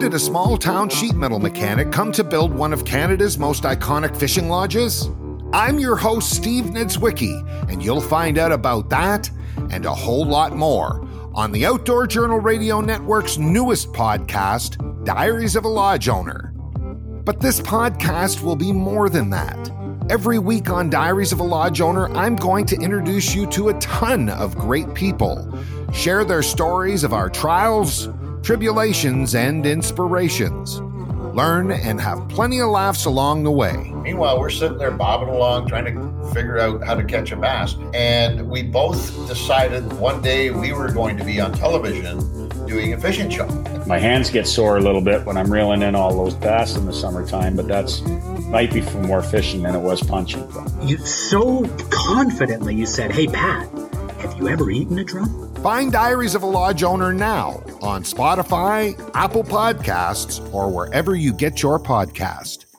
did a small town sheet metal mechanic come to build one of Canada's most iconic fishing lodges? I'm your host, Steve Niedzwiecki, and you'll find out about that and a whole lot more on the Outdoor Journal Radio Network's newest podcast, Diaries of a Lodge Owner. But this podcast will be more than that. Every week on Diaries of a Lodge Owner, I'm going to introduce you to a ton of great people, share their stories of our trials, tribulations, and inspirations. Learn and have plenty of laughs along the way. Meanwhile, we're sitting there bobbing along trying to figure out how to catch a bass. And we both decided one day we were going to be on television doing a fishing show. My hands get sore a little bit when I'm reeling in all those bass in the summertime, but that's might be for more fishing than it was punching. You so confidently you said, "Hey Pat, have you ever eaten a drum?" Find Diaries of a Lodge Owner now on Spotify, Apple Podcasts, or wherever you get your podcast.